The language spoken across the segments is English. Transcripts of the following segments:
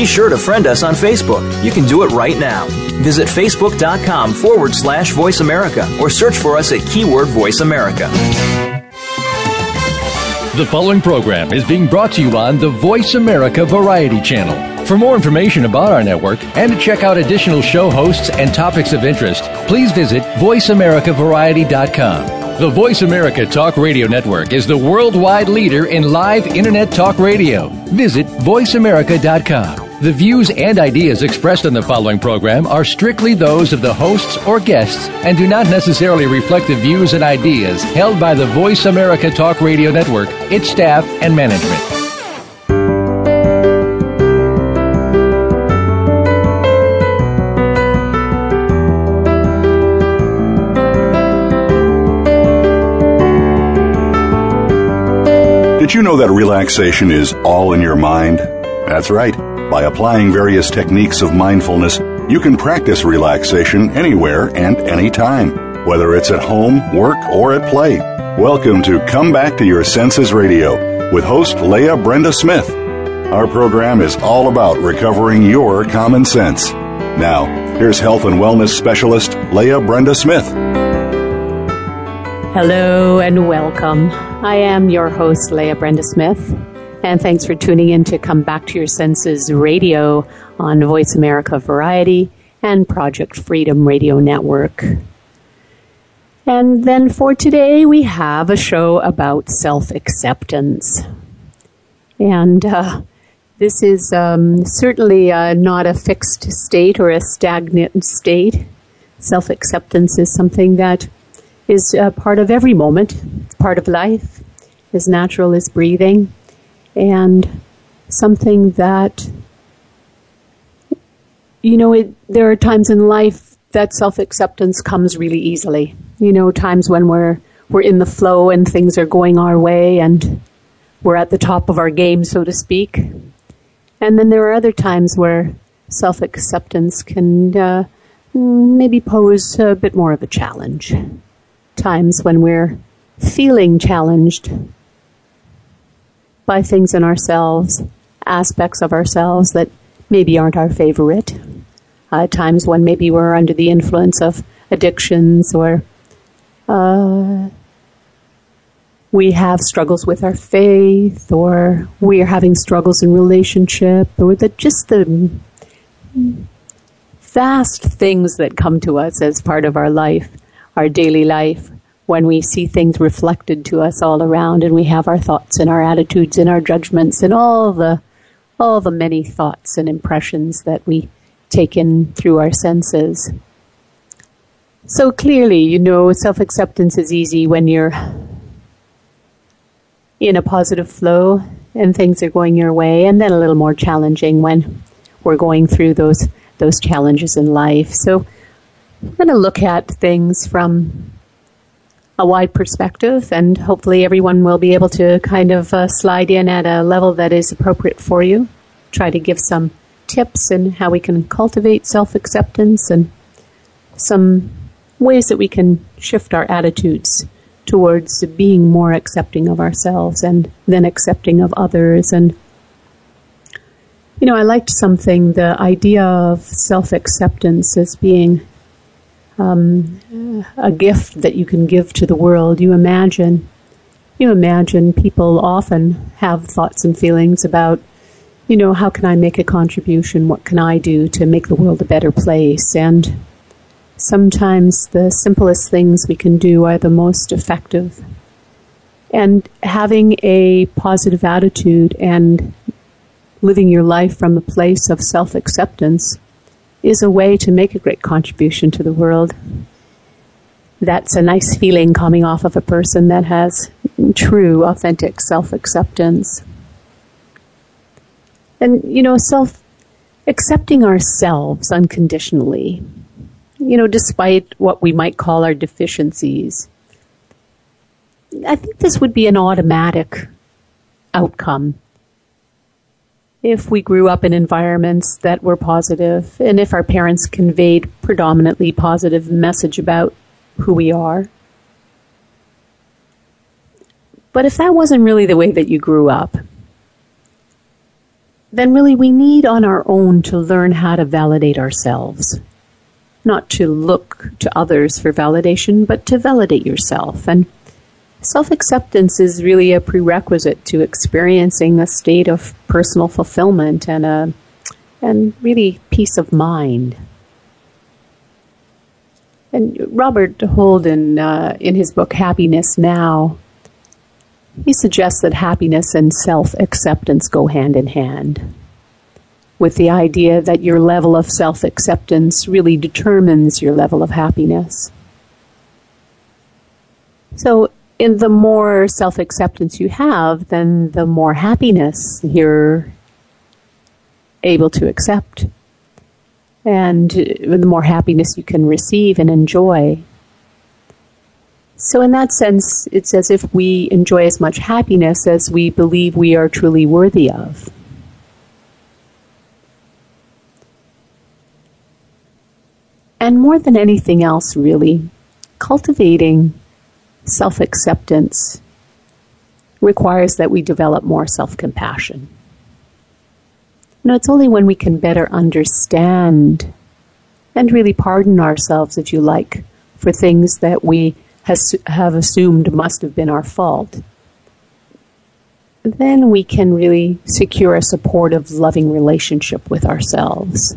Be sure to friend us on Facebook. You can do it right now. Visit facebook.com forward slash voice America or search for us at keyword voice America. The following program is being brought to you on the Voice America Variety Channel. For more information about our network and to check out additional show hosts and topics of interest, please visit VoiceAmericaVariety.com. The Voice America Talk Radio Network is the worldwide leader in live Internet talk radio. Visit VoiceAmerica.com. The views and ideas expressed in the following program are strictly those of the hosts or guests and do not necessarily reflect the views and ideas held by the Voice America Talk Radio Network, its staff, and management. Did you know that relaxation is all in your mind? That's right. By applying various techniques of mindfulness, you can practice relaxation anywhere and anytime, whether it's at home, work, or at play. Welcome to Come Back to Your Senses Radio with host Leah Brenda Smith. Our program is all about recovering your common sense. Now, here's health and wellness specialist Leah Brenda Smith. Hello and welcome. I am your host, Leah Brenda Smith, and thanks for tuning in to Come Back to Your Senses radio on Voice America Variety and Project Freedom Radio Network. And then for today, we have a show about self acceptance. And uh, this is um, certainly uh, not a fixed state or a stagnant state. Self acceptance is something that is a part of every moment. It's part of life, as natural as breathing, and something that, you know, it, there are times in life that self acceptance comes really easily. You know, times when we're, we're in the flow and things are going our way and we're at the top of our game, so to speak. And then there are other times where self acceptance can uh, maybe pose a bit more of a challenge times when we're feeling challenged by things in ourselves, aspects of ourselves that maybe aren't our favorite. Uh, times when maybe we're under the influence of addictions or uh, we have struggles with our faith or we are having struggles in relationship or the, just the vast things that come to us as part of our life our daily life when we see things reflected to us all around and we have our thoughts and our attitudes and our judgments and all the all the many thoughts and impressions that we take in through our senses. So clearly, you know, self acceptance is easy when you're in a positive flow and things are going your way, and then a little more challenging when we're going through those those challenges in life. So I'm going to look at things from a wide perspective, and hopefully everyone will be able to kind of uh, slide in at a level that is appropriate for you. Try to give some tips and how we can cultivate self acceptance and some ways that we can shift our attitudes towards being more accepting of ourselves and then accepting of others and you know, I liked something, the idea of self acceptance as being um, a gift that you can give to the world. You imagine, you imagine people often have thoughts and feelings about, you know, how can I make a contribution? What can I do to make the world a better place? And sometimes the simplest things we can do are the most effective. And having a positive attitude and living your life from a place of self acceptance is a way to make a great contribution to the world. That's a nice feeling coming off of a person that has true, authentic self acceptance. And, you know, self accepting ourselves unconditionally, you know, despite what we might call our deficiencies. I think this would be an automatic outcome if we grew up in environments that were positive and if our parents conveyed predominantly positive message about who we are. But if that wasn't really the way that you grew up, then really we need on our own to learn how to validate ourselves. Not to look to others for validation, but to validate yourself. And self acceptance is really a prerequisite to experiencing a state of personal fulfillment and a and really peace of mind. And Robert Holden, uh, in his book Happiness Now, he suggests that happiness and self acceptance go hand in hand, with the idea that your level of self acceptance really determines your level of happiness. So, in the more self acceptance you have, then the more happiness you're able to accept. And the more happiness you can receive and enjoy. So, in that sense, it's as if we enjoy as much happiness as we believe we are truly worthy of. And more than anything else, really, cultivating self acceptance requires that we develop more self compassion. Know, it's only when we can better understand and really pardon ourselves, if you like, for things that we has, have assumed must have been our fault, then we can really secure a supportive, loving relationship with ourselves.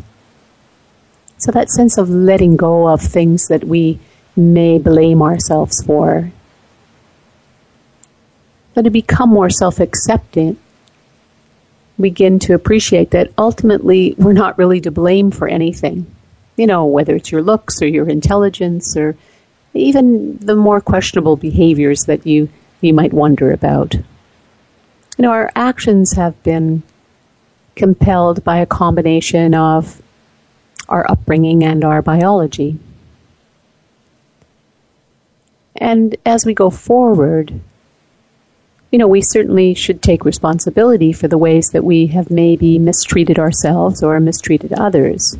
So that sense of letting go of things that we may blame ourselves for, but to become more self accepting, begin to appreciate that ultimately we're not really to blame for anything. You know, whether it's your looks or your intelligence or even the more questionable behaviors that you, you might wonder about. You know, our actions have been compelled by a combination of our upbringing and our biology. And as we go forward, you know, we certainly should take responsibility for the ways that we have maybe mistreated ourselves or mistreated others.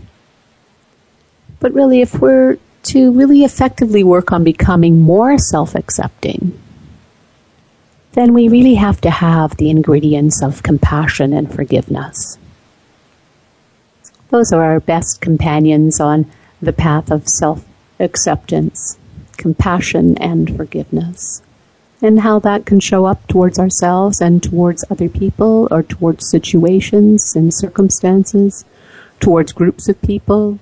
But really, if we're to really effectively work on becoming more self accepting, then we really have to have the ingredients of compassion and forgiveness. Those are our best companions on the path of self acceptance, compassion, and forgiveness. And how that can show up towards ourselves and towards other people or towards situations and circumstances, towards groups of people,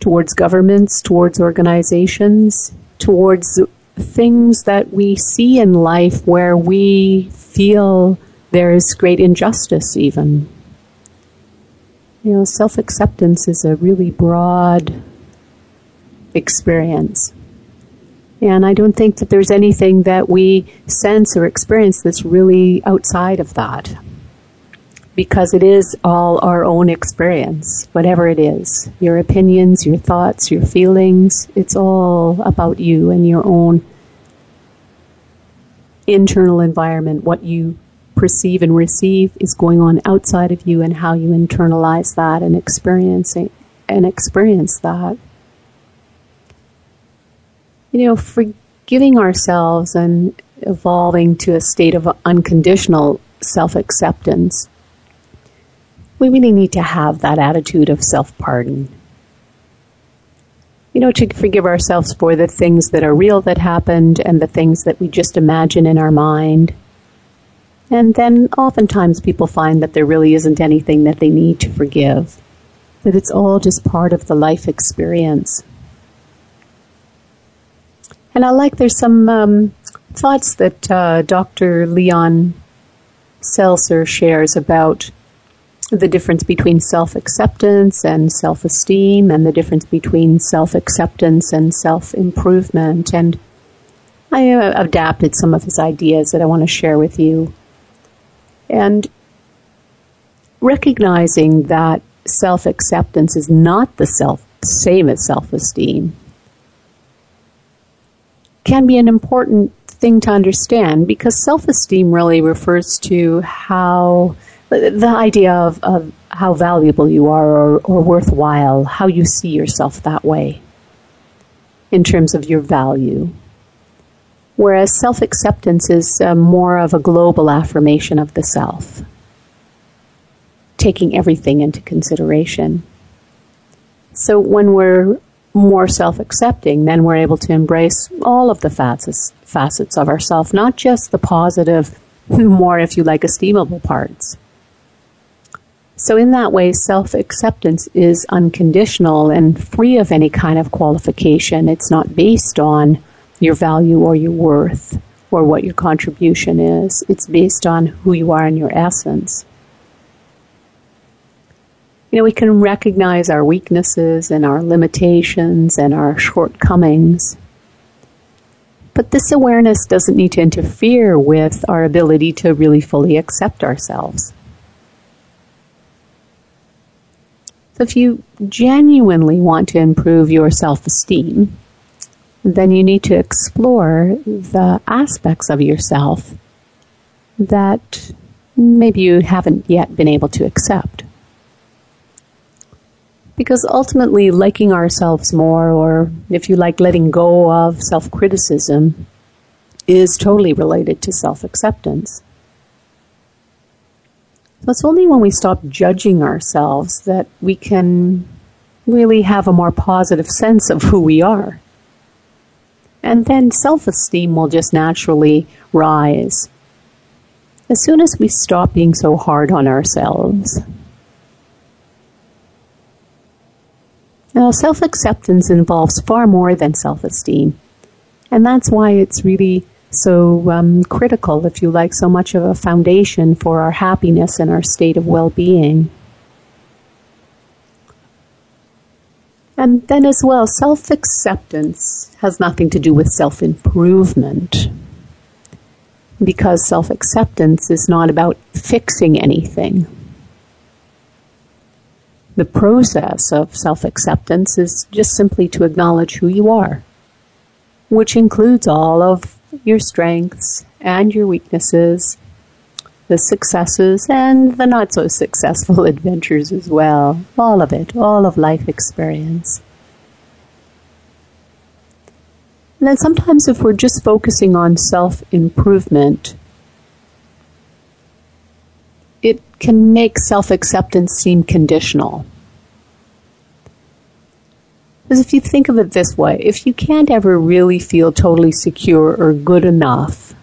towards governments, towards organizations, towards things that we see in life where we feel there is great injustice, even. You know, self acceptance is a really broad experience. And I don't think that there's anything that we sense or experience that's really outside of that because it is all our own experience, whatever it is. Your opinions, your thoughts, your feelings, it's all about you and your own internal environment. What you perceive and receive is going on outside of you and how you internalize that and experiencing and experience that. You know, forgiving ourselves and evolving to a state of unconditional self acceptance we really need to have that attitude of self pardon. You know, to forgive ourselves for the things that are real that happened and the things that we just imagine in our mind. And then oftentimes people find that there really isn't anything that they need to forgive, that it's all just part of the life experience. And I like there's some um, thoughts that uh, Dr. Leon Seltzer shares about the difference between self acceptance and self esteem, and the difference between self acceptance and self improvement. And I uh, adapted some of his ideas that I want to share with you. And recognizing that self acceptance is not the self same as self esteem can be an important thing to understand because self esteem really refers to how the idea of, of how valuable you are or, or worthwhile, how you see yourself that way in terms of your value. Whereas self acceptance is uh, more of a global affirmation of the self. taking everything into consideration. So when we're more self accepting, then we're able to embrace all of the facets, facets of ourself, not just the positive, more, if you like, esteemable parts. So, in that way, self acceptance is unconditional and free of any kind of qualification. It's not based on your value or your worth or what your contribution is, it's based on who you are in your essence. You know, we can recognize our weaknesses and our limitations and our shortcomings. But this awareness doesn't need to interfere with our ability to really fully accept ourselves. So if you genuinely want to improve your self esteem, then you need to explore the aspects of yourself that maybe you haven't yet been able to accept. Because ultimately, liking ourselves more, or if you like, letting go of self criticism, is totally related to self acceptance. So it's only when we stop judging ourselves that we can really have a more positive sense of who we are. And then self esteem will just naturally rise. As soon as we stop being so hard on ourselves, Now, self acceptance involves far more than self esteem. And that's why it's really so um, critical, if you like, so much of a foundation for our happiness and our state of well being. And then, as well, self acceptance has nothing to do with self improvement. Because self acceptance is not about fixing anything the process of self acceptance is just simply to acknowledge who you are, which includes all of your strengths and your weaknesses, the successes and the not so successful adventures as well. All of it, all of life experience. And then sometimes, if we're just focusing on self improvement, it can make self acceptance seem conditional. Because if you think of it this way, if you can't ever really feel totally secure or good enough,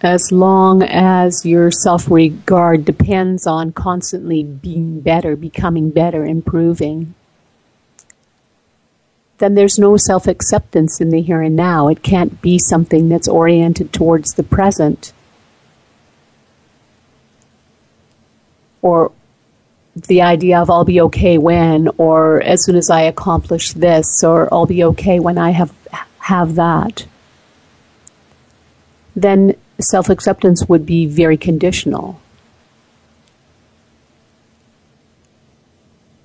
as long as your self regard depends on constantly being better, becoming better, improving, then there's no self acceptance in the here and now. It can't be something that's oriented towards the present or the idea of I'll be okay when, or as soon as I accomplish this, or I'll be okay when I have have that, then self acceptance would be very conditional.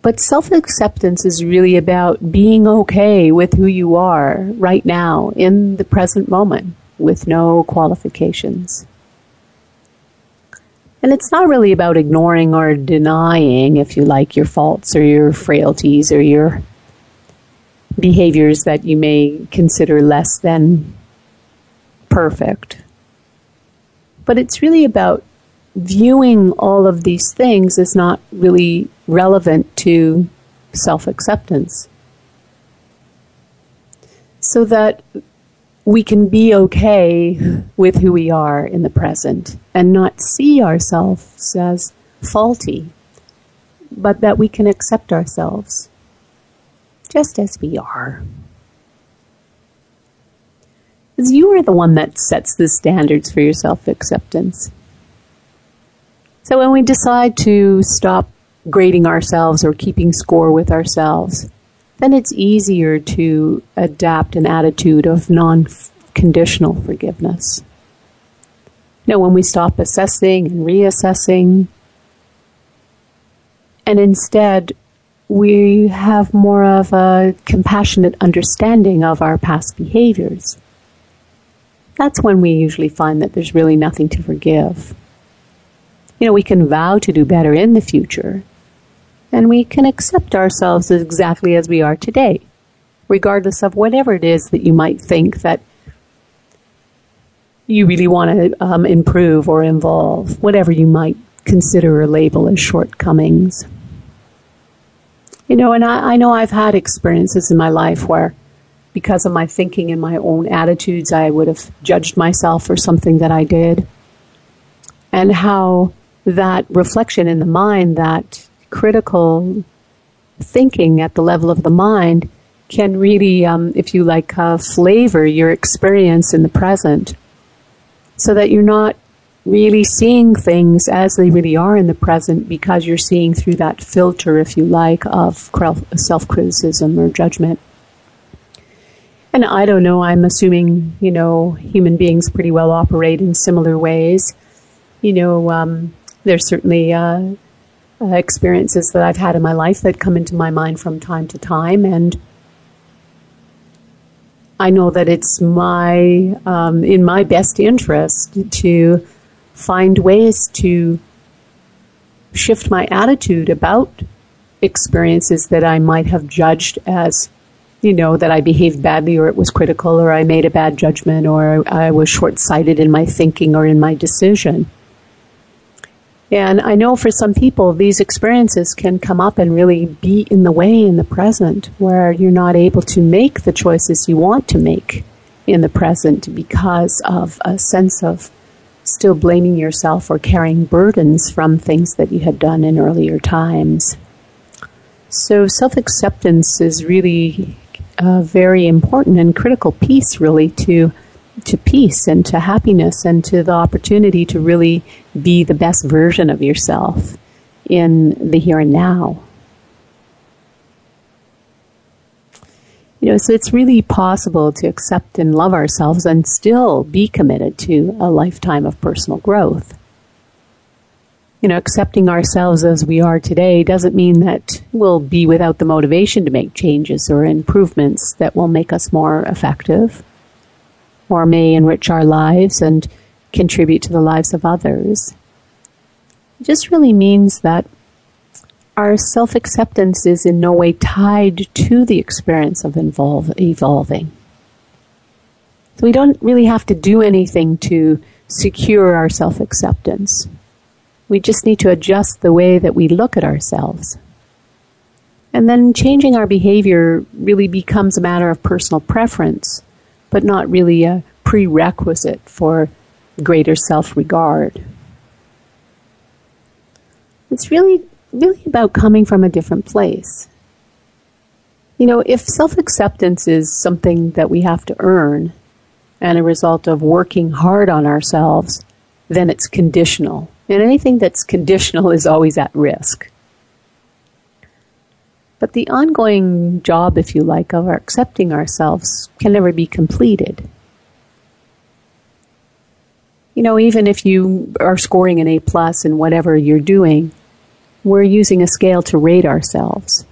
But self acceptance is really about being okay with who you are right now in the present moment with no qualifications. And it's not really about ignoring or denying, if you like, your faults or your frailties or your behaviors that you may consider less than perfect. But it's really about viewing all of these things as not really relevant to self acceptance. So that we can be okay with who we are in the present and not see ourselves as faulty, but that we can accept ourselves just as we are. Because you are the one that sets the standards for your self acceptance. So when we decide to stop grading ourselves or keeping score with ourselves, then it's easier to adapt an attitude of non conditional forgiveness. You know, when we stop assessing and reassessing, and instead we have more of a compassionate understanding of our past behaviors, that's when we usually find that there's really nothing to forgive. You know, we can vow to do better in the future, and we can accept ourselves exactly as we are today, regardless of whatever it is that you might think that you really want to um, improve or involve, whatever you might consider or label as shortcomings. You know, and I, I know I've had experiences in my life where because of my thinking and my own attitudes, I would have judged myself for something that I did. And how that reflection in the mind, that critical thinking at the level of the mind, can really, um, if you like, uh, flavor your experience in the present so that you're not really seeing things as they really are in the present because you're seeing through that filter, if you like, of self criticism or judgment. And I don't know, I'm assuming, you know, human beings pretty well operate in similar ways. You know, um, there's certainly uh, uh, experiences that I've had in my life that come into my mind from time to time, and I know that it's my um, in my best interest to find ways to shift my attitude about experiences that I might have judged as, you know, that I behaved badly or it was critical or I made a bad judgment or I was short sighted in my thinking or in my decision. And I know for some people, these experiences can come up and really be in the way in the present, where you're not able to make the choices you want to make in the present because of a sense of still blaming yourself or carrying burdens from things that you had done in earlier times. So, self acceptance is really a very important and critical piece, really, to to peace and to happiness and to the opportunity to really be the best version of yourself in the here and now. You know, so it's really possible to accept and love ourselves and still be committed to a lifetime of personal growth. You know, accepting ourselves as we are today doesn't mean that we'll be without the motivation to make changes or improvements that will make us more effective or may enrich our lives and contribute to the lives of others. It just really means that our self acceptance is in no way tied to the experience of involve, evolving. So we don't really have to do anything to secure our self acceptance. We just need to adjust the way that we look at ourselves. And then changing our behavior really becomes a matter of personal preference but not really a prerequisite for greater self regard. It's really, really about coming from a different place. You know, if self acceptance is something that we have to earn and a result of working hard on ourselves, then it's conditional. And anything that's conditional is always at risk. But the ongoing job, if you like, of accepting ourselves can never be completed. You know, even if you are scoring an A plus in whatever you're doing, we're using a scale to rate ourselves,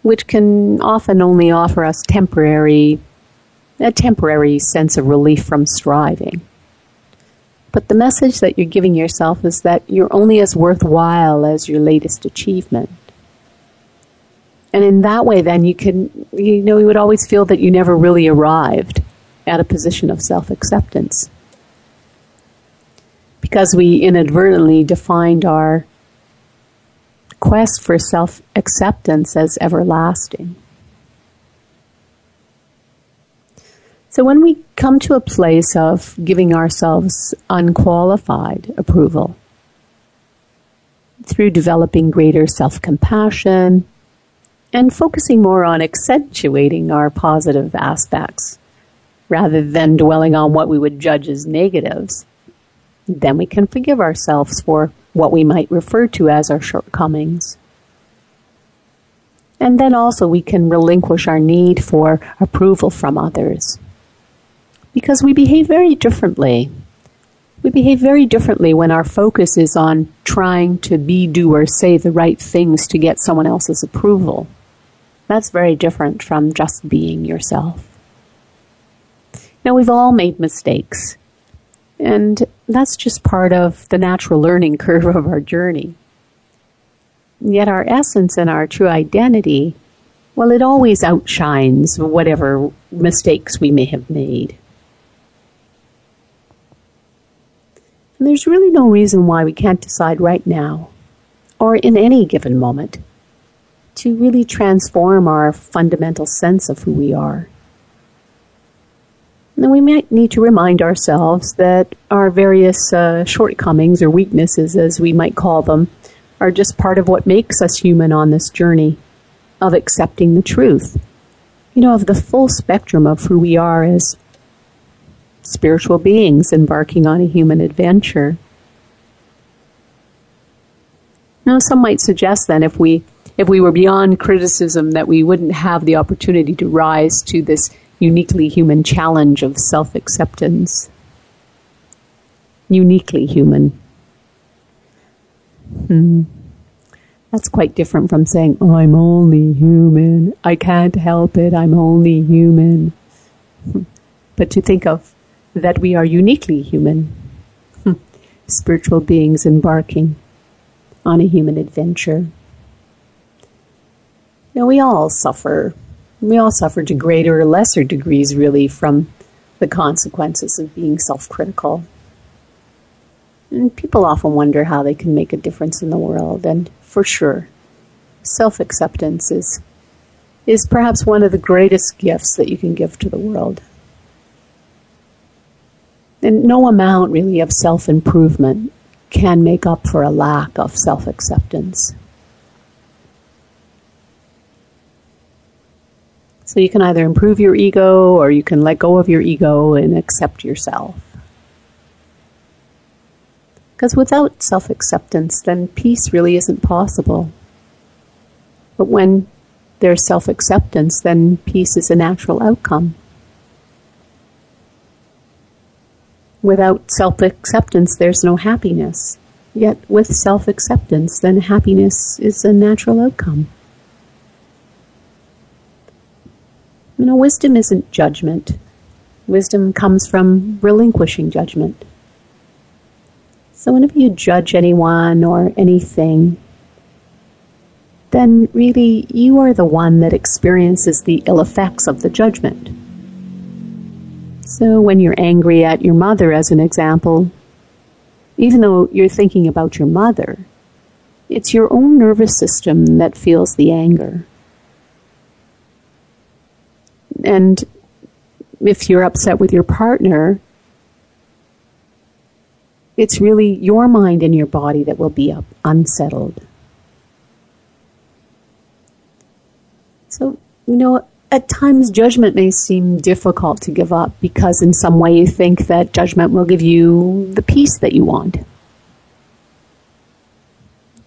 which can often only offer us temporary, a temporary sense of relief from striving. But the message that you're giving yourself is that you're only as worthwhile as your latest achievement. And in that way, then you can, you know, you would always feel that you never really arrived at a position of self acceptance. Because we inadvertently defined our quest for self acceptance as everlasting. So when we come to a place of giving ourselves unqualified approval through developing greater self compassion, and focusing more on accentuating our positive aspects rather than dwelling on what we would judge as negatives, then we can forgive ourselves for what we might refer to as our shortcomings. And then also we can relinquish our need for approval from others. Because we behave very differently. We behave very differently when our focus is on trying to be, do, or say the right things to get someone else's approval. That's very different from just being yourself. Now, we've all made mistakes, and that's just part of the natural learning curve of our journey. Yet, our essence and our true identity, well, it always outshines whatever mistakes we may have made. And there's really no reason why we can't decide right now, or in any given moment, to really transform our fundamental sense of who we are. And we might need to remind ourselves that our various uh, shortcomings or weaknesses, as we might call them, are just part of what makes us human on this journey of accepting the truth. You know, of the full spectrum of who we are as spiritual beings embarking on a human adventure. Now, some might suggest then if we if we were beyond criticism that we wouldn't have the opportunity to rise to this uniquely human challenge of self acceptance. Uniquely human. Hmm. That's quite different from saying, oh, I'm only human. I can't help it. I'm only human. But to think of that we are uniquely human, spiritual beings embarking on a human adventure. You know, we all suffer. We all suffer to greater or lesser degrees, really, from the consequences of being self critical. And people often wonder how they can make a difference in the world, and for sure, self acceptance is, is perhaps one of the greatest gifts that you can give to the world. And no amount, really, of self improvement can make up for a lack of self acceptance. So you can either improve your ego or you can let go of your ego and accept yourself. Because without self acceptance, then peace really isn't possible. But when there's self acceptance, then peace is a natural outcome. Without self acceptance, there's no happiness. Yet with self acceptance, then happiness is a natural outcome. You know, wisdom isn't judgment. Wisdom comes from relinquishing judgment. So whenever you judge anyone or anything, then really you are the one that experiences the ill effects of the judgment. So when you're angry at your mother, as an example, even though you're thinking about your mother, it's your own nervous system that feels the anger. And if you're upset with your partner, it's really your mind and your body that will be unsettled. So, you know, at times judgment may seem difficult to give up because in some way you think that judgment will give you the peace that you want.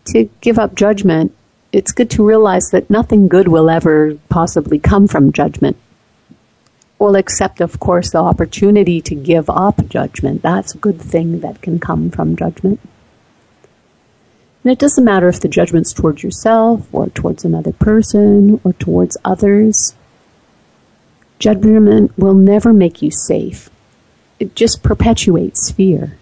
To give up judgment, it's good to realize that nothing good will ever possibly come from judgment will accept, of course, the opportunity to give up judgment. That's a good thing that can come from judgment. And it doesn't matter if the judgment's towards yourself or towards another person or towards others. Judgment will never make you safe. It just perpetuates fear.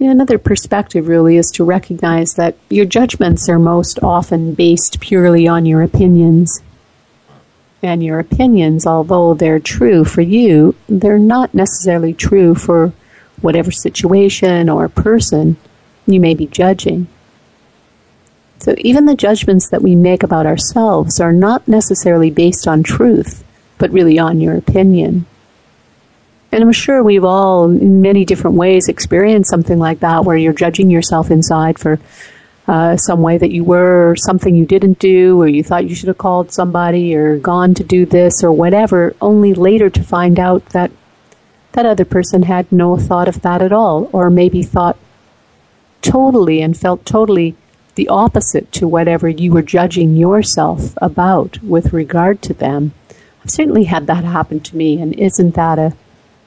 another perspective really is to recognize that your judgments are most often based purely on your opinions and your opinions, although they're true for you, they're not necessarily true for whatever situation or person you may be judging. So even the judgments that we make about ourselves are not necessarily based on truth, but really on your opinion. And I'm sure we've all, in many different ways, experienced something like that where you're judging yourself inside for uh, some way that you were, or something you didn't do, or you thought you should have called somebody, or gone to do this, or whatever, only later to find out that that other person had no thought of that at all, or maybe thought totally and felt totally the opposite to whatever you were judging yourself about with regard to them. I've certainly had that happen to me, and isn't that a,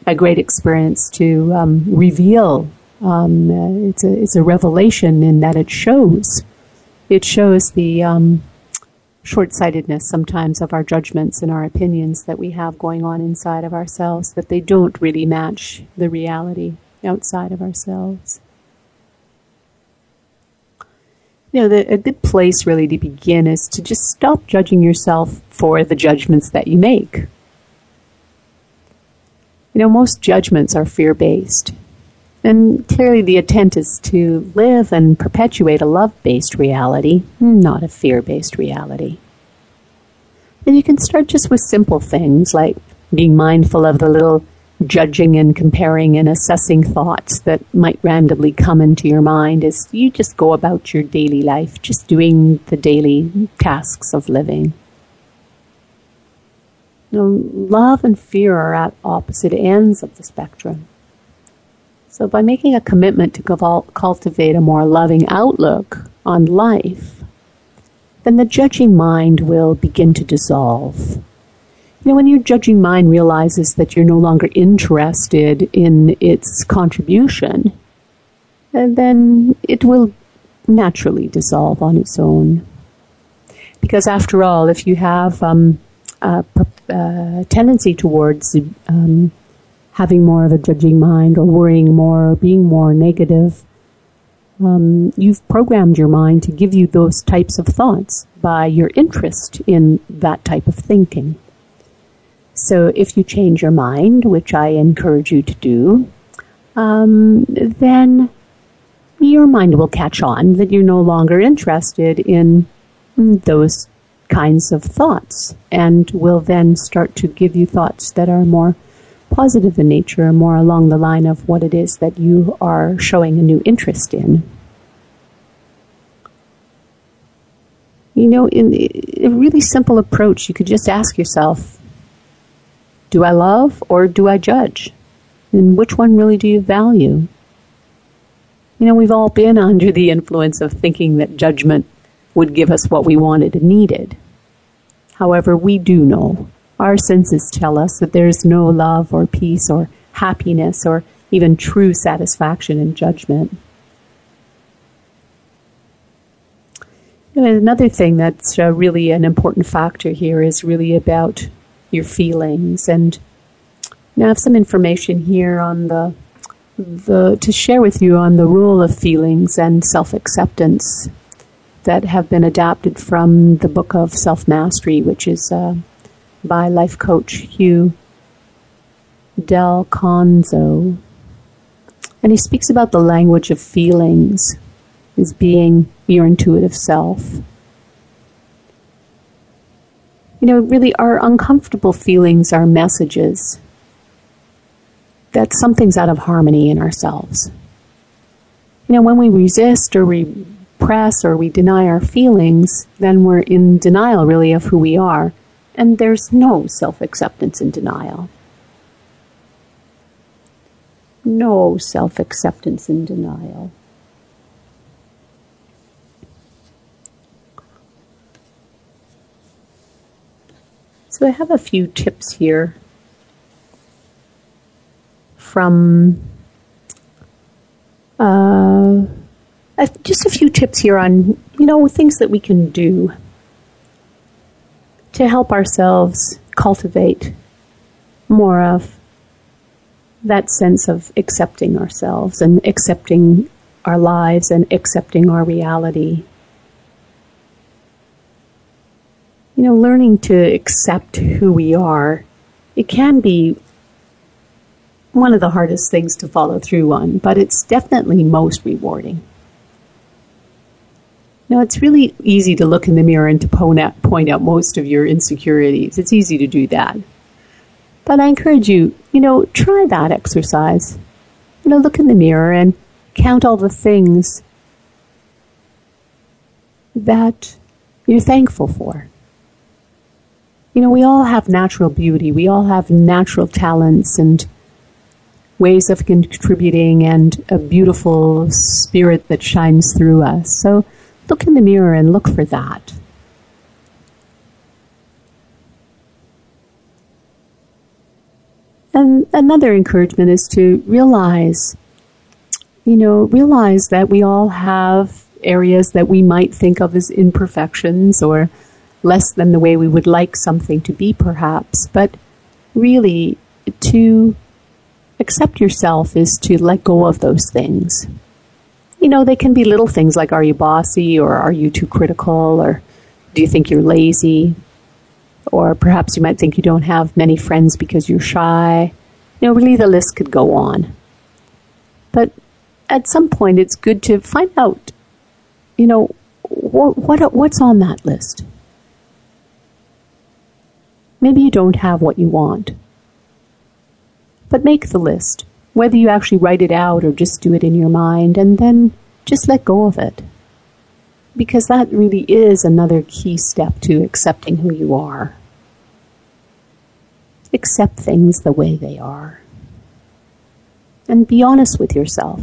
a great experience to um, reveal um, it's a it's a revelation in that it shows it shows the um, short-sightedness sometimes of our judgments and our opinions that we have going on inside of ourselves that they don't really match the reality outside of ourselves. You know, the, a good place really to begin is to just stop judging yourself for the judgments that you make You know, most judgments are fear based. And clearly, the intent is to live and perpetuate a love based reality, not a fear based reality. And you can start just with simple things like being mindful of the little judging and comparing and assessing thoughts that might randomly come into your mind as you just go about your daily life, just doing the daily tasks of living. Know, love and fear are at opposite ends of the spectrum. So, by making a commitment to cultivate a more loving outlook on life, then the judging mind will begin to dissolve you know, when your judging mind realizes that you're no longer interested in its contribution, then it will naturally dissolve on its own. Because after all, if you have um, a, a, tendency towards um, having more of a judging mind or worrying more or being more negative, um, you've programmed your mind to give you those types of thoughts by your interest in that type of thinking. So if you change your mind, which I encourage you to do, um, then your mind will catch on that you're no longer interested in those kinds of thoughts and will then start to give you thoughts that are more positive in nature, more along the line of what it is that you are showing a new interest in. You know, in a really simple approach, you could just ask yourself, do I love or do I judge? And which one really do you value? You know, we've all been under the influence of thinking that judgment would give us what we wanted and needed. However, we do know. Our senses tell us that there is no love or peace or happiness or even true satisfaction in judgment. And another thing that's uh, really an important factor here is really about your feelings. And I have some information here on the the to share with you on the role of feelings and self acceptance that have been adapted from the book of self mastery, which is uh, by life coach Hugh Del Conzo. And he speaks about the language of feelings as being your intuitive self you know, really our uncomfortable feelings are messages that something's out of harmony in ourselves. You know, when we resist or repress or we deny our feelings, then we're in denial really of who we are. And there's no self acceptance in denial. No self acceptance in denial. So I have a few tips here from uh, just a few tips here on you know things that we can do to help ourselves cultivate more of that sense of accepting ourselves and accepting our lives and accepting our reality you know, learning to accept who we are, it can be one of the hardest things to follow through on, but it's definitely most rewarding. Now, it's really easy to look in the mirror and to point out, most of your insecurities. It's easy to do that. But I encourage you, you know, try that exercise. You know, look in the mirror and count all the things that you're thankful for you know, we all have natural beauty. We all have natural talents and ways of contributing and a beautiful spirit that shines through us. So look in the mirror and look for that. And another encouragement is to realize, you know, realize that we all have areas that we might think of as imperfections or less than the way we would like something to be, perhaps. But really, to accept yourself is to let go of those things. You know, they can be little things like are you bossy or are you too critical or do you think you're lazy? Or perhaps you might think you don't have many friends because you're shy. You know, really the list could go on. But at some point, it's good to find out, you know, what, what what's on that list. Maybe you don't have what you want. But make the list, whether you actually write it out or just do it in your mind, and then just let go of it. Because that really is another key step to accepting who you are. Accept things the way they are. And be honest with yourself.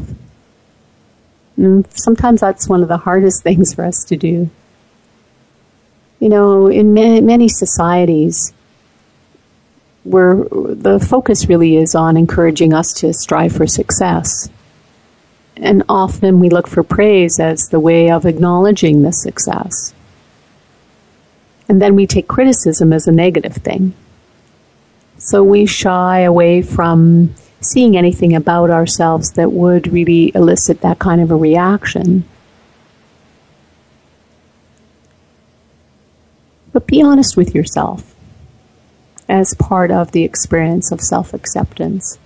And sometimes that's one of the hardest things for us to do. You know, in many societies, where the focus really is on encouraging us to strive for success. And often we look for praise as the way of acknowledging the success. And then we take criticism as a negative thing. So we shy away from seeing anything about ourselves that would really elicit that kind of a reaction. But be honest with yourself as part of the experience of self acceptance.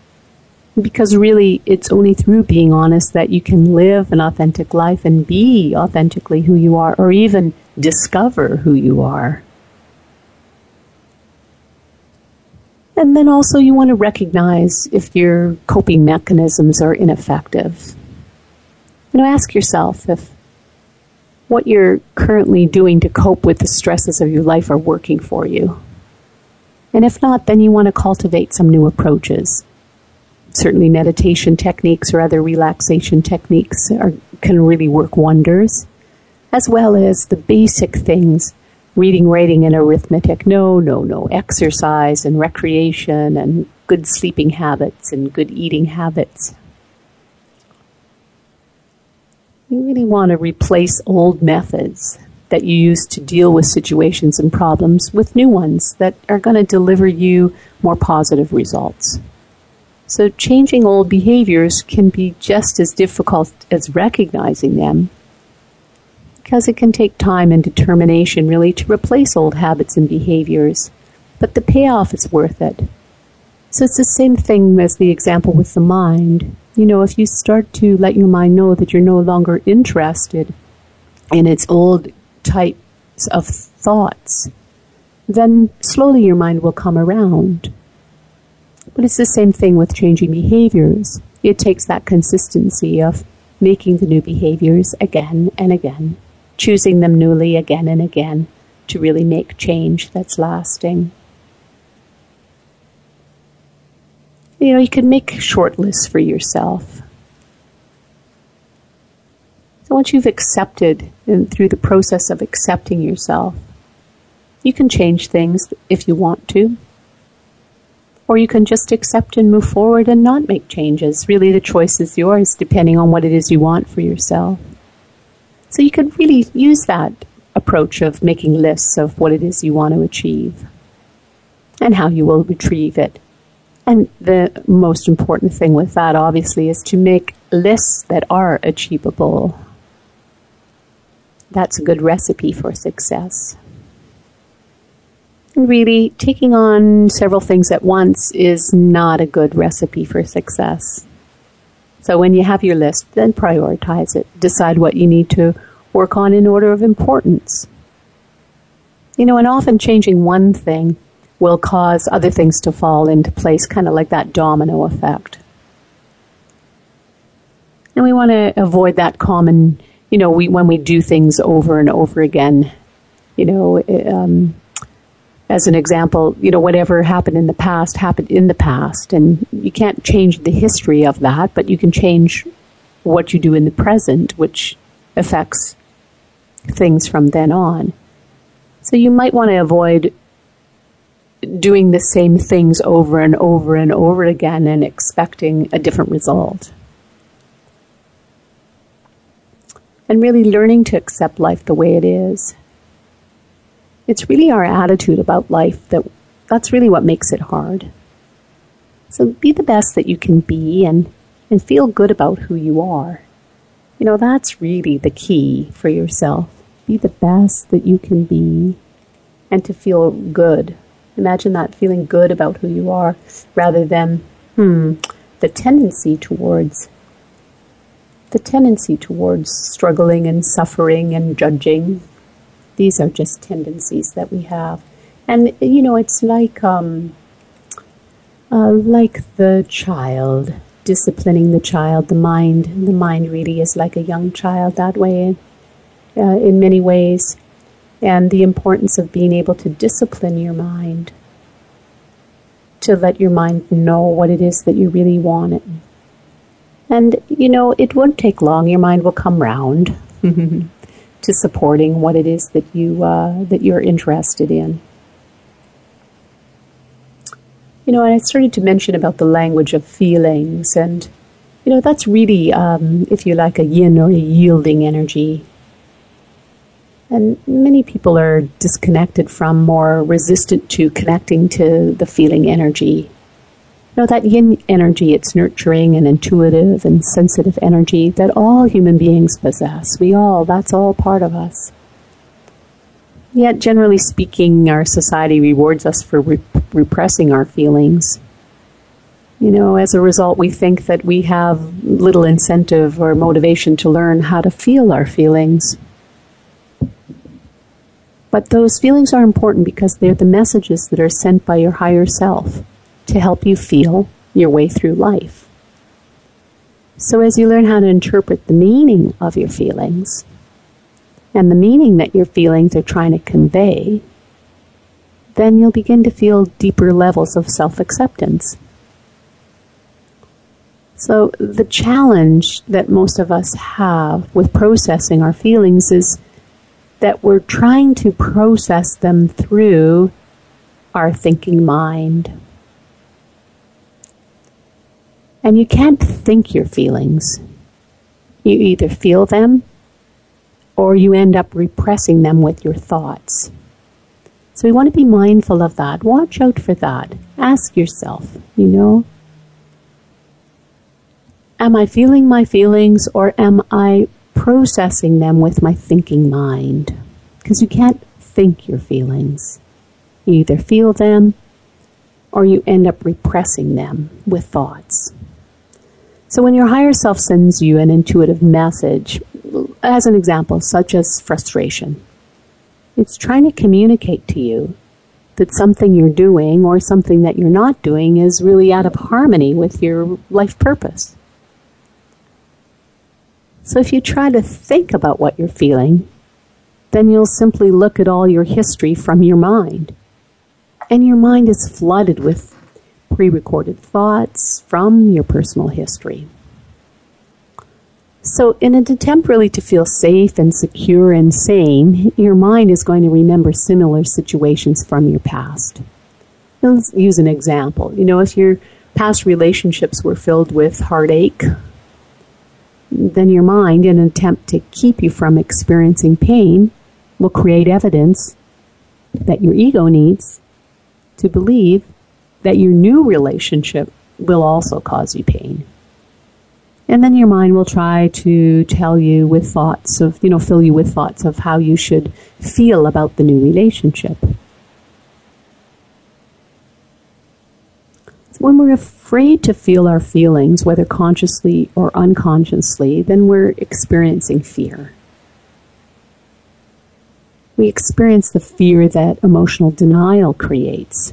Because really, it's only through being honest that you can live an authentic life and be authentically who you are, or even discover who you are. And then also, you want to recognize if your coping mechanisms are ineffective. You know, ask yourself if what you're currently doing to cope with the stresses of your life are working for you. And if not, then you want to cultivate some new approaches. Certainly, meditation techniques or other relaxation techniques are, can really work wonders, as well as the basic things reading, writing, and arithmetic. No, no, no. Exercise and recreation and good sleeping habits and good eating habits. You really want to replace old methods that you use to deal with situations and problems with new ones that are going to deliver you more positive results. So, changing old behaviors can be just as difficult as recognizing them because it can take time and determination really to replace old habits and behaviors. But the payoff is worth it. So, it's the same thing as the example with the mind. You know, if you start to let your mind know that you're no longer interested in its old types of thoughts, then slowly your mind will come around. But it's the same thing with changing behaviors. It takes that consistency of making the new behaviors again and again, choosing them newly again and again to really make change that's lasting. You know, you can make short lists for yourself. So once you've accepted, and through the process of accepting yourself, you can change things if you want to. Or you can just accept and move forward and not make changes. Really, the choice is yours depending on what it is you want for yourself. So you can really use that approach of making lists of what it is you want to achieve and how you will retrieve it. And the most important thing with that, obviously, is to make lists that are achievable that's a good recipe for success. Really, taking on several things at once is not a good recipe for success. So when you have your list, then prioritize it. Decide what you need to work on in order of importance. You know, and often changing one thing will cause other things to fall into place, kind of like that domino effect. And we want to avoid that common you know, we when we do things over and over again, you know, um, as an example, you know, whatever happened in the past happened in the past, and you can't change the history of that, but you can change what you do in the present, which affects things from then on. So you might want to avoid doing the same things over and over and over again and expecting a different result. And really learning to accept life the way it is. It's really our attitude about life that that's really what makes it hard. So be the best that you can be and, and feel good about who you are. You know, that's really the key for yourself. Be the best that you can be and to feel good. Imagine that feeling good about who you are rather than hmm, the tendency towards the tendency towards struggling and suffering and judging. These are just tendencies that we have, and you know, it's like um, uh, like the child disciplining the child. The mind, the mind really is like a young child that way, uh, in many ways, and the importance of being able to discipline your mind to let your mind know what it is that you really want. And, you know, it won't take long. Your mind will come round to supporting what it is that, you, uh, that you're interested in. You know, and I started to mention about the language of feelings, and, you know, that's really, um, if you like, a yin or a yielding energy. And many people are disconnected from, more resistant to connecting to the feeling energy. Know, that yin energy, it's nurturing and intuitive and sensitive energy that all human beings possess. We all, that's all part of us. Yet, generally speaking, our society rewards us for re- repressing our feelings. You know, as a result, we think that we have little incentive or motivation to learn how to feel our feelings. But those feelings are important because they're the messages that are sent by your higher self to help you feel your way through life. So, as you learn how to interpret the meaning of your feelings and the meaning that your feelings are trying to convey, then you'll begin to feel deeper levels of self acceptance. So, the challenge that most of us have with processing our feelings is that we're trying to process them through our thinking mind. And you can't think your feelings. You either feel them or you end up repressing them with your thoughts. So we want to be mindful of that. Watch out for that. Ask yourself, you know, am I feeling my feelings or am I processing them with my thinking mind. Because you can't think your feelings. You either feel them or you end up repressing them with thoughts. So when your higher self sends you an intuitive message, as an example, such as frustration, it's trying to communicate to you that something you're doing or something that you're not doing is really out of harmony with your life purpose. So if you try to think about what you're feeling, then you'll simply look at all your history from your mind. And your mind is flooded with pre recorded thoughts from your personal history. So, in an attempt really to feel safe and secure and sane, your mind is going to remember similar situations from your past. Let's use an example. You know, if your past relationships were filled with heartache, then your mind, in an attempt to keep you from experiencing pain, will create evidence that your ego needs to believe that your new relationship will also cause you pain. And then your mind will try to tell you with thoughts of, you know, fill you with thoughts of how you should feel about the new relationship. when we're afraid to feel our feelings, whether consciously or unconsciously, then we're experiencing fear. We experience the fear that emotional denial creates.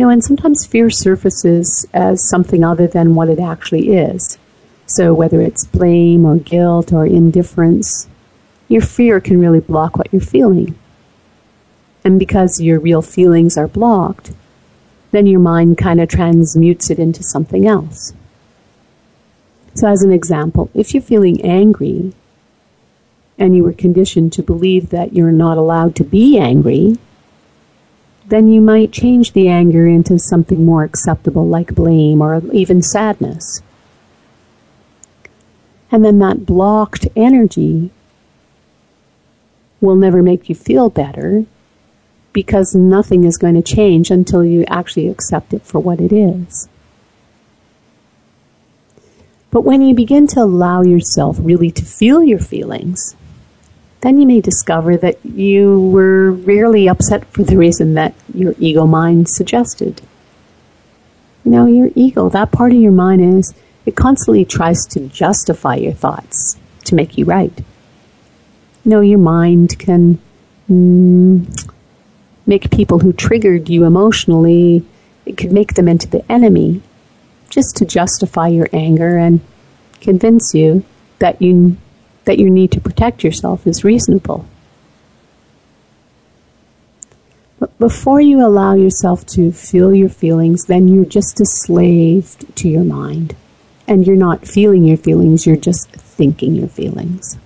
You know, and sometimes fear surfaces as something other than what it actually is. So whether it's blame or guilt or indifference, your fear can really block what you're feeling. And because your real feelings are blocked, then your mind kind of transmutes it into something else. So, as an example, if you're feeling angry and you were conditioned to believe that you're not allowed to be angry, then you might change the anger into something more acceptable like blame or even sadness. And then that blocked energy will never make you feel better because nothing is going to change until you actually accept it for what it is. But when you begin to allow yourself really to feel your feelings, then you may discover that you were rarely upset for the reason that your ego mind suggested. You know, your ego, that part of your mind is, it constantly tries to justify your thoughts to make you right. You know, your mind can mm, make people who triggered you emotionally, it could make them into the enemy just to justify your anger and convince you that you that you need to protect yourself is reasonable. But before you allow yourself to feel your feelings, then you're just a slave to your mind. And you're not feeling your feelings, you're just thinking your feelings.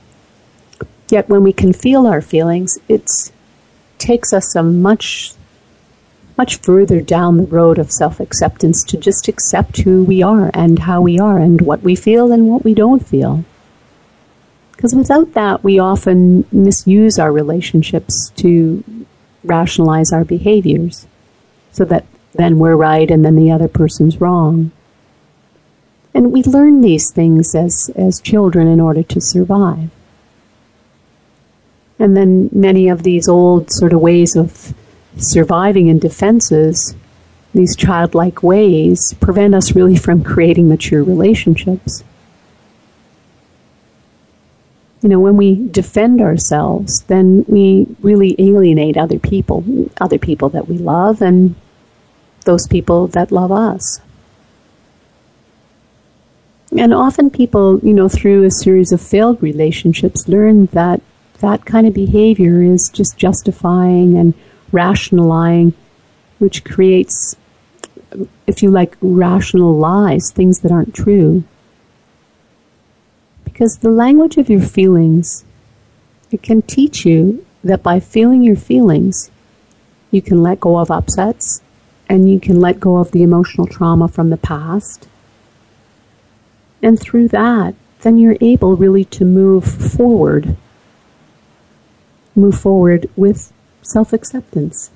Yet when we can feel our feelings, it takes us a much much further down the road of self acceptance to just accept who we are and how we are and what we feel and what we don't feel. Because without that, we often misuse our relationships to rationalize our behaviors so that then we're right and then the other person's wrong. And we learn these things as, as children in order to survive. And then many of these old sort of ways of surviving and defenses, these childlike ways, prevent us really from creating mature relationships. You know, when we defend ourselves, then we really alienate other people, other people that we love, and those people that love us. And often people, you know, through a series of failed relationships, learn that that kind of behavior is just justifying and rationalizing, which creates, if you like, rational lies, things that aren't true. Because the language of your feelings, it can teach you that by feeling your feelings, you can let go of upsets and you can let go of the emotional trauma from the past. And through that, then you're able really to move forward. Move forward with self acceptance.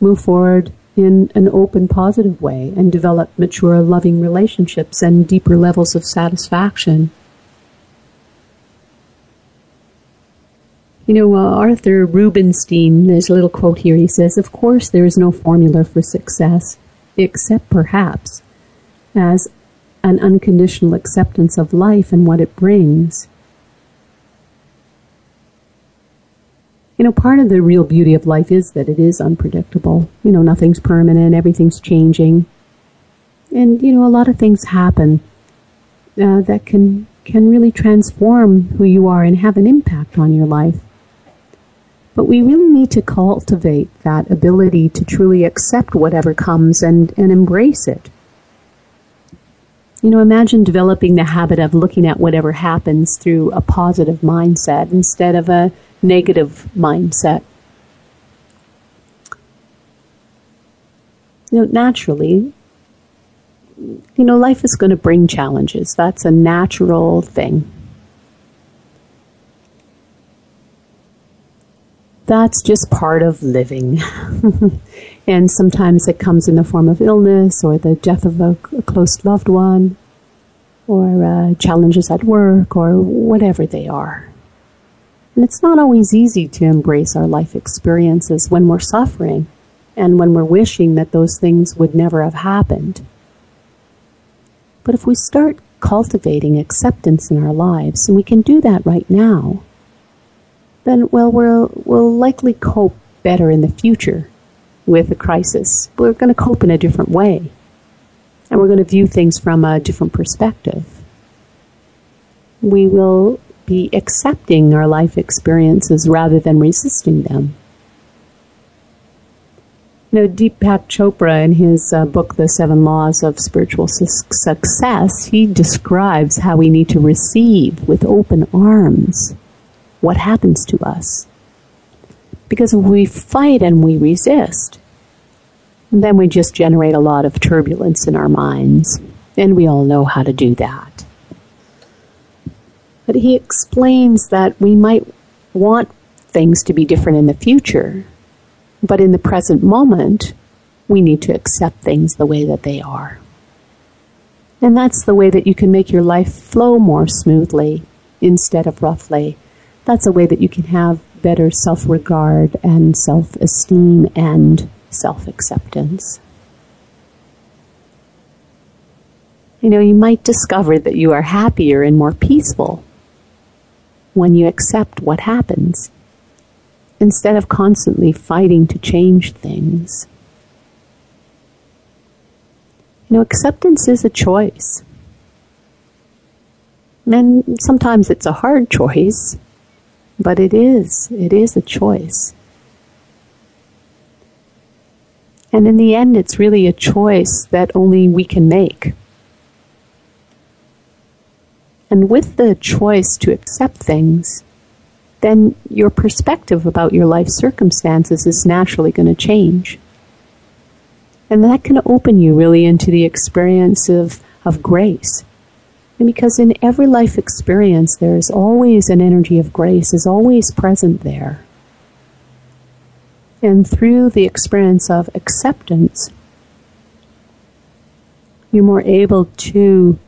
Move forward in an open, positive way and develop mature, loving relationships and deeper levels of satisfaction. You know, uh, Arthur Rubinstein, there's a little quote here. He says, Of course, there is no formula for success, except perhaps as an unconditional acceptance of life and what it brings. you know, part of the real beauty of life is that it is unpredictable. You know, nothing's permanent, everything's changing. And, you know, a lot of things happen uh, that can, can really transform who you are and have an impact on your life. But we really need to cultivate that ability to truly accept whatever comes and, and embrace it. You know, imagine developing the habit of looking at whatever happens through a positive mindset instead of a negative mindset. You know, naturally, you know, life is going to bring challenges. That's a natural thing. That's just part of living. and sometimes it comes in the form of illness or the death of a, a close loved one or uh, challenges at work or whatever they are. And it's not always easy to embrace our life experiences when we're suffering and when we're wishing that those things would never have happened. But if we start cultivating acceptance in our lives, and we can do that right now, then, well, we'll, we'll likely cope better in the future with a crisis. We're going to cope in a different way. And we're going to view things from a different perspective. We will be accepting our life experiences rather than resisting them. You know, Deepak Chopra, in his uh, book, The Seven Laws of Spiritual Su- Success, he describes how we need to receive with open arms what happens to us. Because if we fight and we resist, then we just generate a lot of turbulence in our minds. And we all know how to do that. But he explains that we might want things to be different in the future, but in the present moment, we need to accept things the way that they are. And that's the way that you can make your life flow more smoothly instead of roughly. That's a way that you can have better self regard and self esteem and self acceptance. You know, you might discover that you are happier and more peaceful when you accept what happens instead of constantly fighting to change things. You know, acceptance is a choice. And sometimes it's a hard choice, but it is. It is a choice. And in the end, it's really a choice that only we can make. And with the choice to accept things, then your perspective about your life circumstances is naturally going to change. And that can open you really into the experience of, of grace. And because in every life experience, there is always an energy of grace, is always present there. And through the experience of acceptance, you're more able to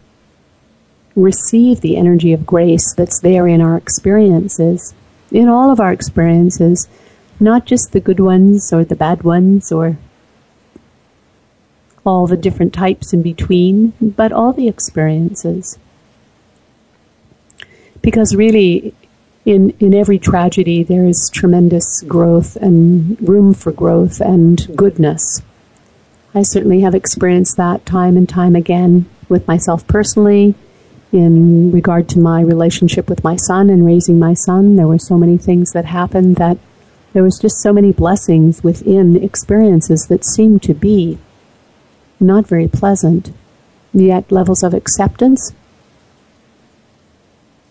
receive the energy of grace that's there in our experiences, in all of our experiences, not just the good ones or the bad ones or all the different types in between, but all the experiences. Because really, in, in every tragedy, there is tremendous growth and room for growth and goodness. I certainly have experienced that time and time again with myself personally. In regard to my relationship with my son and raising my son, there were so many things that happened that there was just so many blessings within experiences that seemed to be not very pleasant, yet levels of acceptance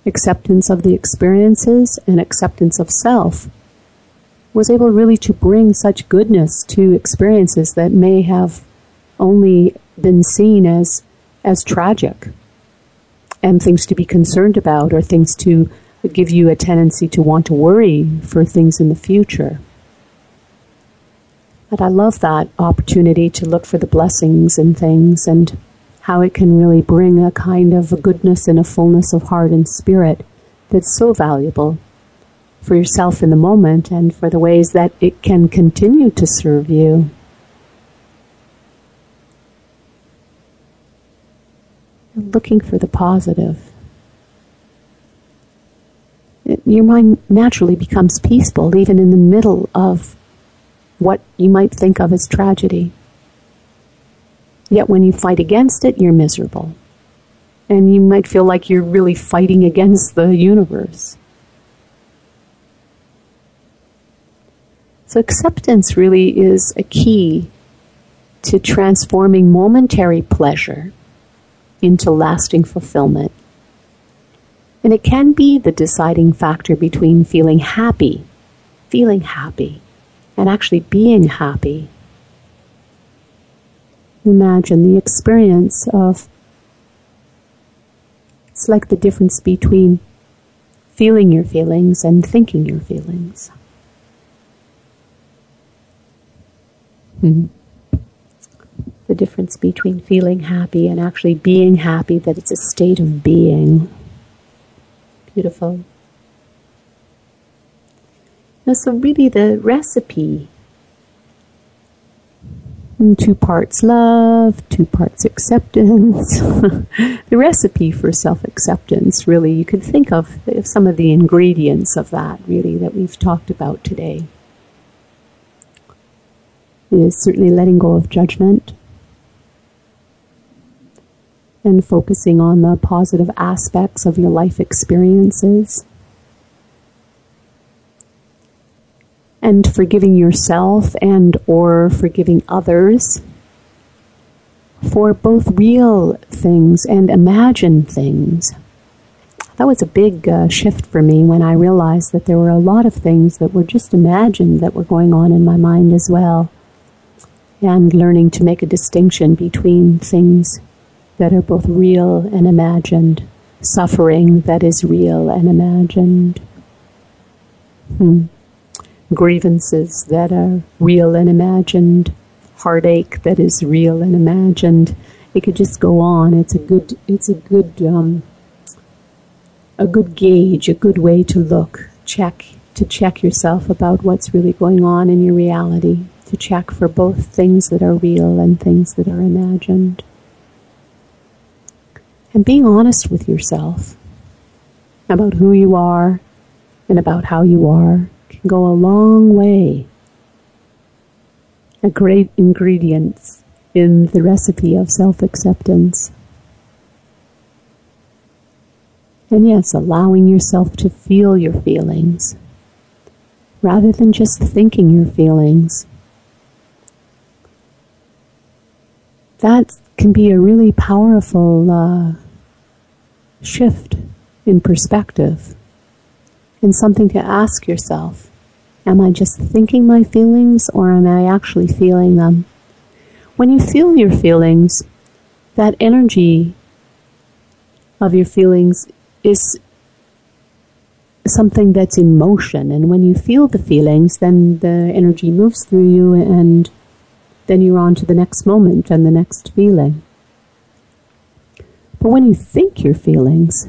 acceptance of the experiences and acceptance of self was able really to bring such goodness to experiences that may have only been seen as as tragic and things to be concerned about or things to give you a tendency to want to worry for things in the future. But I love that opportunity to look for the blessings in things and how it can really bring a kind of a goodness and a fullness of heart and spirit that's so valuable for yourself in the moment and for the ways that it can continue to serve you. Looking for the positive. your mind naturally becomes peaceful even in the middle of what you might think of as tragedy. Yet when you fight against it, you're miserable. And you might feel like you're really fighting against the universe. So acceptance really is a key to transforming momentary pleasure into lasting fulfillment. And it can be the deciding factor between feeling happy, feeling happy, and actually being happy imagine the experience of it's like the difference between feeling your feelings and thinking your feelings. hmm The difference between feeling happy and actually being happy, that it's a state of being. Beautiful. Now, so, really, the recipe mm, two parts love, two parts acceptance. the recipe for self acceptance, really, you could think of some of the ingredients of that, really, that we've talked about today. Is certainly letting go of judgment and focusing on the positive aspects of your life experiences. And forgiving yourself and or forgiving others for both real things and imagined things. That was a big uh, shift for me when I realized that there were a lot of things that were just imagined that were going on in my mind as well. And learning to make a distinction between things that are both real and imagined, suffering that is real and imagined. Hmm grievances that are real and imagined, heartache that is real and imagined. It could just go on. It's a good, it's a good, um, a good gauge, a good way to look, check, to check yourself about what's really going on in your reality, to check for both things that are real and things that are imagined. And being honest with yourself about who you are and about how you are can go a long way. A great ingredient in the recipe of self acceptance. And yes, allowing yourself to feel your feelings rather than just thinking your feelings. That can be a really powerful uh, shift in perspective and something to ask yourself. Am I just thinking my feelings or am I actually feeling them? When you feel your feelings, that energy of your feelings is something that's in motion. And when you feel the feelings, then the energy moves through you and then you're on to the next moment and the next feeling. But when you think your feelings,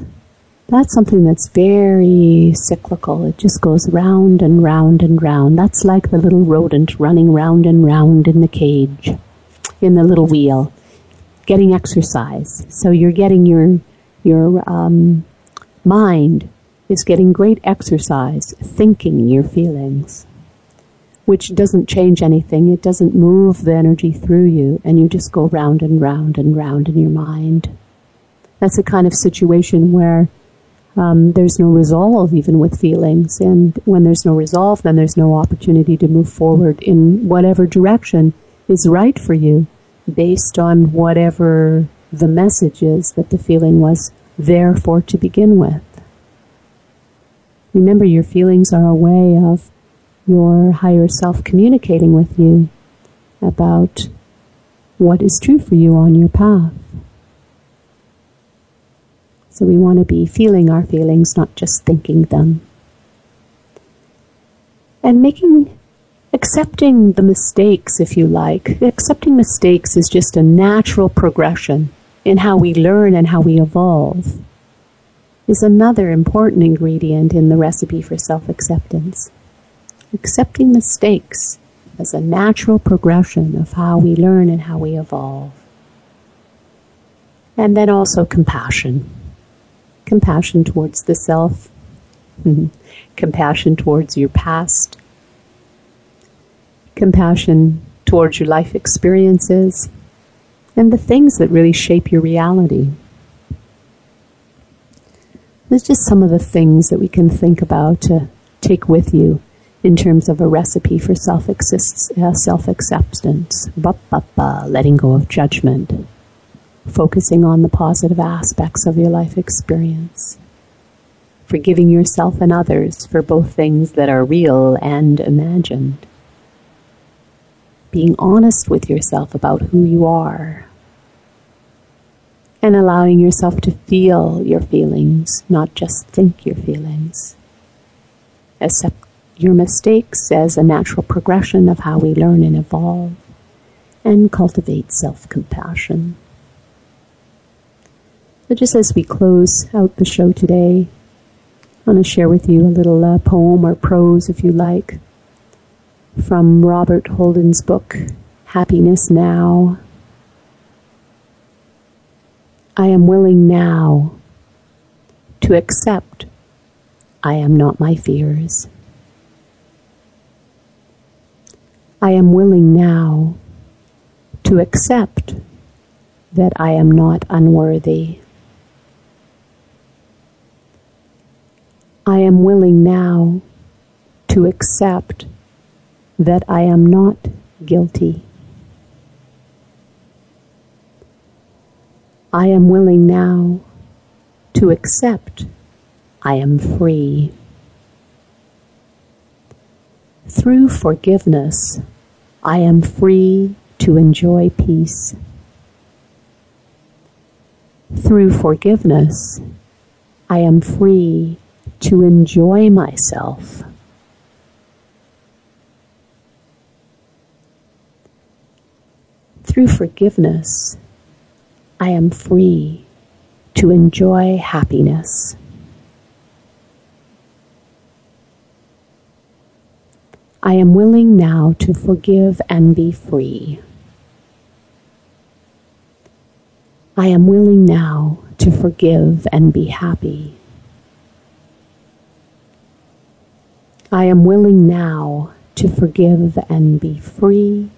that's something that's very cyclical. It just goes round and round and round. That's like the little rodent running round and round in the cage, in the little wheel, getting exercise. So you're getting your your um, mind is getting great exercise, thinking your feelings, which doesn't change anything. It doesn't move the energy through you, and you just go round and round and round in your mind. That's a kind of situation where um, there's no resolve even with feelings. And when there's no resolve, then there's no opportunity to move forward in whatever direction is right for you based on whatever the message is that the feeling was there for to begin with. Remember, your feelings are a way of your higher self communicating with you about what is true for you on your path. So we want to be feeling our feelings, not just thinking them. And making, accepting the mistakes, if you like. Accepting mistakes is just a natural progression in how we learn and how we evolve, is another important ingredient in the recipe for self acceptance. Accepting mistakes as a natural progression of how we learn and how we evolve. And then also compassion compassion towards the self, compassion towards your past, compassion towards your life experiences, and the things that really shape your reality. There's just some of the things that we can think about to take with you in terms of a recipe for self uh, self acceptance. Letting go of judgment focusing on the positive aspects of your life experience, forgiving yourself and others for both things that are real and imagined, being honest with yourself about who you are, and allowing yourself to feel your feelings, not just think your feelings. Accept your mistakes as a natural progression of how we learn and evolve, and cultivate self compassion. So just as we close out the show today, I want to share with you a little uh, poem or prose, if you like, from Robert Holden's book, Happiness Now. I am willing now to accept I am not my fears. I am willing now to accept that I am not unworthy. I am willing now to accept that I am not guilty. I am willing now to accept I am free. Through forgiveness, I am free to enjoy peace. Through forgiveness, I am free to enjoy myself. Through forgiveness, I am free to enjoy happiness. I am willing now to forgive and be free. I am willing now to forgive and be happy. I am willing now to forgive and be free.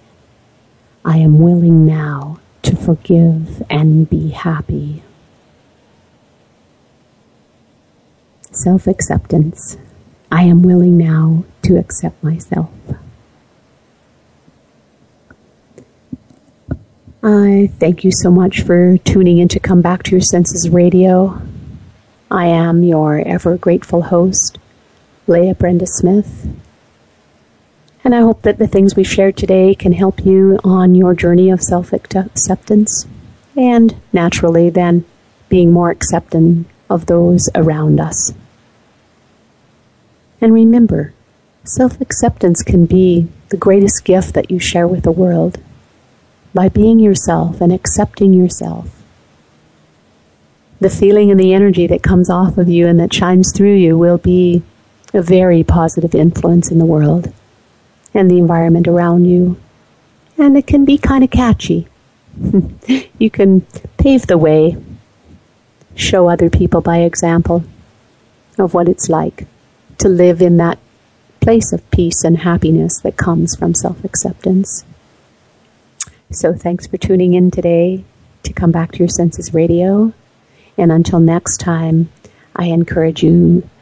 I am willing now to forgive and be happy. Self acceptance. I am willing now to accept myself. I thank you so much for tuning in to Come Back to Your Senses Radio. I am your ever grateful host, Leah Brenda Smith. And I hope that the things we shared today can help you on your journey of self acceptance and naturally then being more accepting of those around us. And remember, self acceptance can be the greatest gift that you share with the world by being yourself and accepting yourself. The feeling and the energy that comes off of you and that shines through you will be a very positive influence in the world and the environment around you. And it can be kind of catchy. you can pave the way, show other people by example of what it's like to live in that place of peace and happiness that comes from self acceptance. So, thanks for tuning in today to Come Back to Your Senses Radio. And until next time, I encourage you